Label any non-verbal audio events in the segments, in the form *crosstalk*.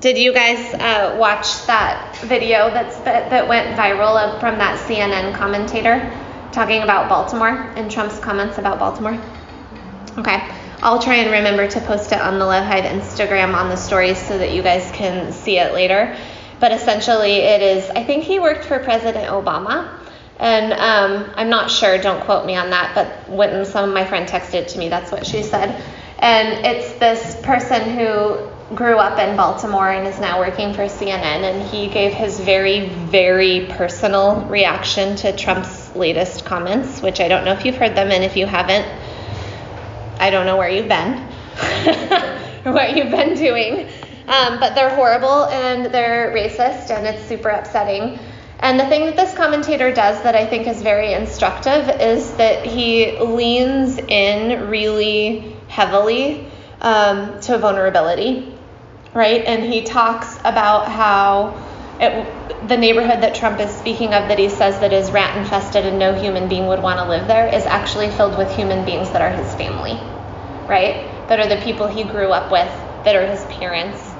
did you guys uh, watch that video that's that, that went viral from that CNN commentator talking about Baltimore and Trump's comments about Baltimore? Okay. I'll try and remember to post it on the Love Hive Instagram on the stories so that you guys can see it later. But essentially, it is, I think he worked for President Obama. And um, I'm not sure, don't quote me on that, but when some of my friend texted to me, that's what she said. And it's this person who grew up in Baltimore and is now working for CNN. And he gave his very, very personal reaction to Trump's latest comments, which I don't know if you've heard them. And if you haven't, I don't know where you've been or *laughs* what you've been doing. Um, but they're horrible and they're racist and it's super upsetting. And the thing that this commentator does that I think is very instructive is that he leans in really heavily um, to vulnerability, right? And he talks about how it, the neighborhood that Trump is speaking of, that he says that is rat infested and no human being would want to live there, is actually filled with human beings that are his family, right? That are the people he grew up with, that are his parents,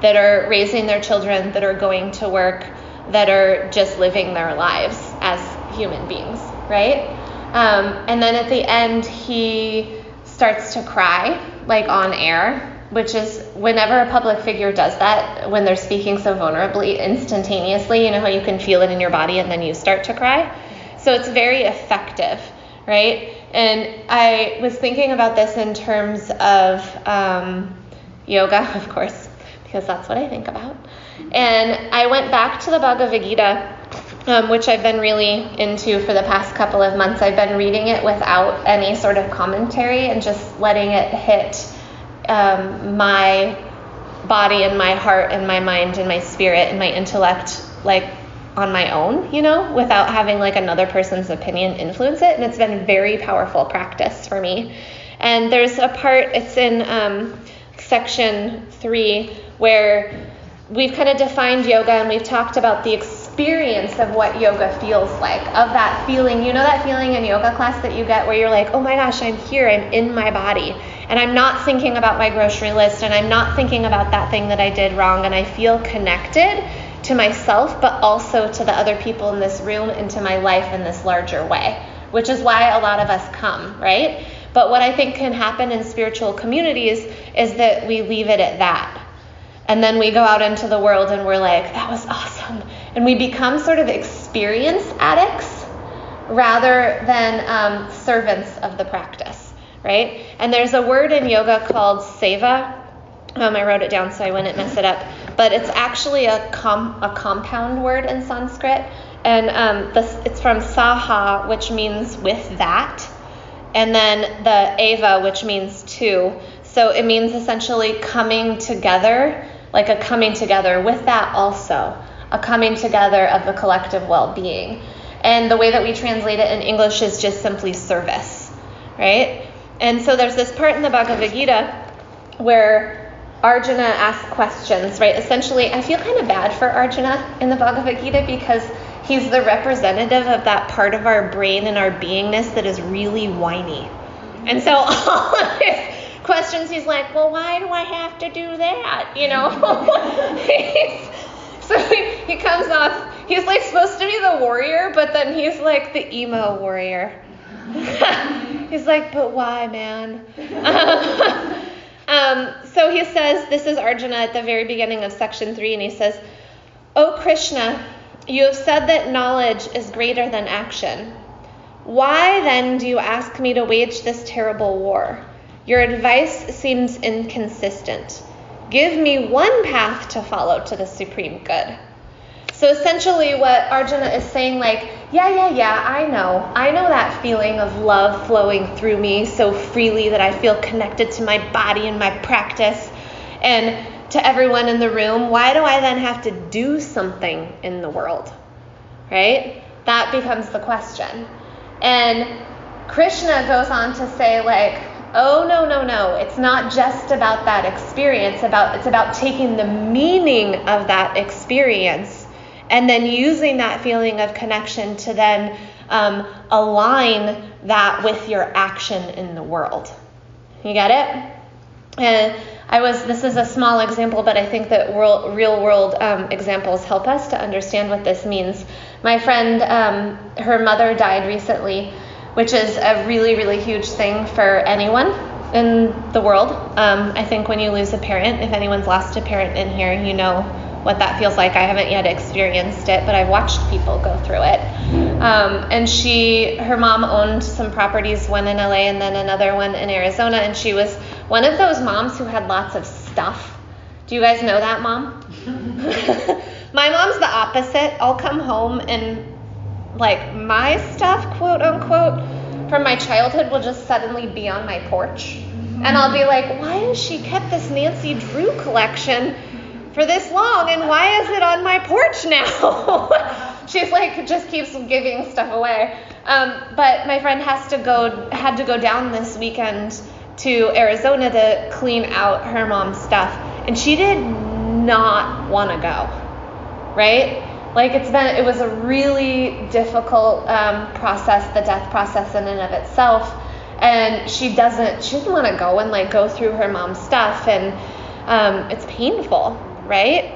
that are raising their children, that are going to work, that are just living their lives as human beings, right? Um, and then at the end, he starts to cry, like on air, which is whenever a public figure does that, when they're speaking so vulnerably, instantaneously, you know how you can feel it in your body and then you start to cry? So it's very effective, right? And I was thinking about this in terms of um, yoga, *laughs* of course, because that's what I think about. And I went back to the Bhagavad Gita, um, which I've been really into for the past couple of months. I've been reading it without any sort of commentary and just letting it hit um, my body and my heart and my mind and my spirit and my intellect, like on my own, you know, without having like another person's opinion influence it. And it's been a very powerful practice for me. And there's a part, it's in um, section three, where we've kind of defined yoga and we've talked about the experience of what yoga feels like, of that feeling. You know that feeling in yoga class that you get where you're like, oh my gosh, I'm here, I'm in my body. And I'm not thinking about my grocery list and I'm not thinking about that thing that I did wrong. And I feel connected to myself, but also to the other people in this room and to my life in this larger way, which is why a lot of us come, right? But what I think can happen in spiritual communities is that we leave it at that. And then we go out into the world and we're like, that was awesome. And we become sort of experience addicts rather than um, servants of the practice, right? And there's a word in yoga called seva. Um, I wrote it down so I wouldn't mess it up. But it's actually a, com- a compound word in Sanskrit. And um, it's from saha, which means with that. And then the eva, which means to. So it means essentially coming together like a coming together with that also a coming together of the collective well-being and the way that we translate it in english is just simply service right and so there's this part in the bhagavad gita where arjuna asks questions right essentially i feel kind of bad for arjuna in the bhagavad gita because he's the representative of that part of our brain and our beingness that is really whiny and so *laughs* all of his questions, he's like, well, why do I have to do that? You know? *laughs* so he, he comes off, he's like supposed to be the warrior, but then he's like the emo warrior. *laughs* he's like, but why, man? *laughs* um, so he says, this is Arjuna at the very beginning of section three, and he says, O Krishna, you have said that knowledge is greater than action. Why then do you ask me to wage this terrible war? Your advice seems inconsistent. Give me one path to follow to the supreme good. So essentially, what Arjuna is saying, like, yeah, yeah, yeah, I know. I know that feeling of love flowing through me so freely that I feel connected to my body and my practice and to everyone in the room. Why do I then have to do something in the world? Right? That becomes the question. And Krishna goes on to say, like, Oh no, no, no. It's not just about that experience, about it's about taking the meaning of that experience and then using that feeling of connection to then um, align that with your action in the world. You get it? And I was, this is a small example, but I think that world, real world um, examples help us to understand what this means. My friend, um, her mother died recently, which is a really, really huge thing for anyone in the world. Um, I think when you lose a parent, if anyone's lost a parent in here, you know what that feels like. I haven't yet experienced it, but I've watched people go through it. Um, and she, her mom owned some properties, one in LA and then another one in Arizona, and she was one of those moms who had lots of stuff. Do you guys know that mom? *laughs* my mom's the opposite. I'll come home and like my stuff, quote unquote, from my childhood will just suddenly be on my porch. And I'll be like, why has she kept this Nancy Drew collection for this long and why is it on my porch now? *laughs* She's like, just keeps giving stuff away. Um, but my friend has to go, had to go down this weekend to Arizona to clean out her mom's stuff. And she did not want to go, right? Like it's been, it was a really difficult um, process, the death process in and of itself. And she doesn't, she doesn't want to go and like go through her mom's stuff, and um, it's painful, right?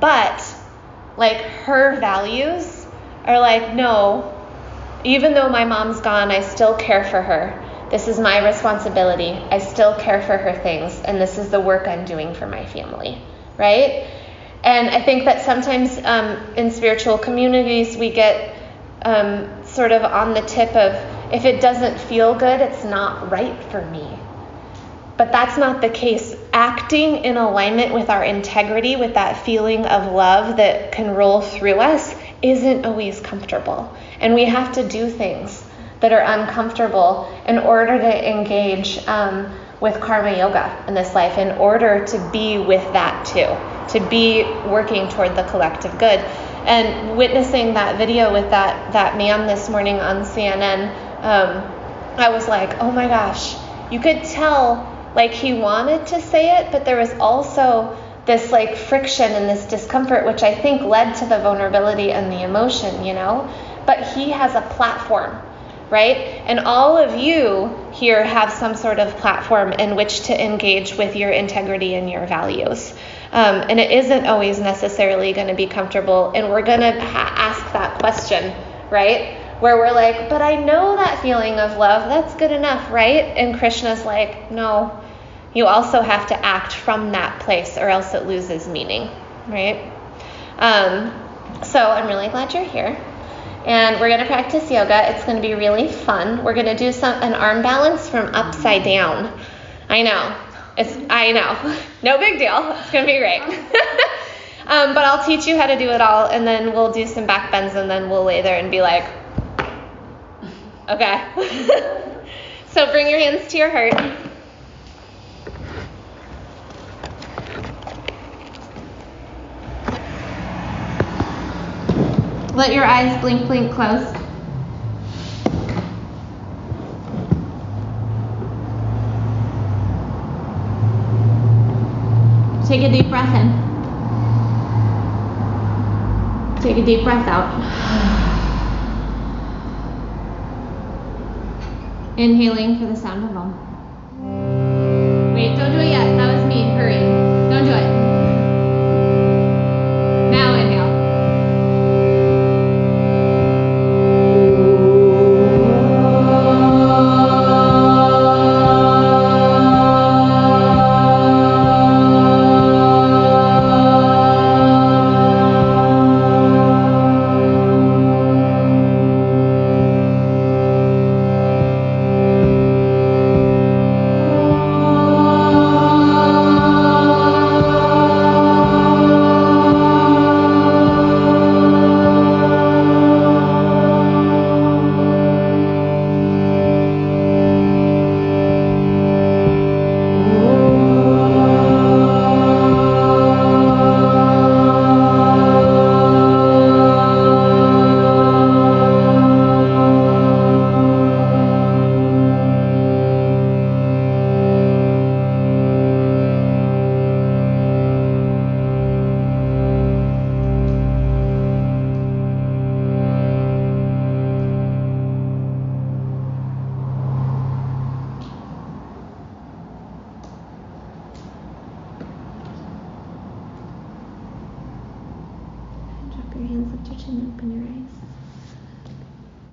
But like her values are like, no, even though my mom's gone, I still care for her. This is my responsibility. I still care for her things, and this is the work I'm doing for my family, right? And I think that sometimes um, in spiritual communities, we get um, sort of on the tip of if it doesn't feel good, it's not right for me. But that's not the case. Acting in alignment with our integrity, with that feeling of love that can roll through us, isn't always comfortable. And we have to do things that are uncomfortable in order to engage um, with karma yoga in this life, in order to be with that too, to be working toward the collective good. And witnessing that video with that, that man this morning on CNN, um, I was like, oh my gosh, you could tell like he wanted to say it, but there was also this like friction and this discomfort, which I think led to the vulnerability and the emotion, you know. But he has a platform, right? And all of you here have some sort of platform in which to engage with your integrity and your values. Um, and it isn't always necessarily going to be comfortable. And we're going to ha- ask that question, right? Where we're like, but I know that feeling of love. That's good enough, right? And Krishna's like, no, you also have to act from that place or else it loses meaning, right? Um, so I'm really glad you're here. And we're going to practice yoga. It's going to be really fun. We're going to do some an arm balance from upside down. I know. It's I know. *laughs* No big deal. It's going to be great. *laughs* um, but I'll teach you how to do it all, and then we'll do some back bends, and then we'll lay there and be like, okay. *laughs* so bring your hands to your heart. Let your eyes blink, blink close. Take a deep breath in. Take a deep breath out. *sighs* Inhaling for the sound of Om. Wait, don't do it yet. That was me. Hurry. Don't do it.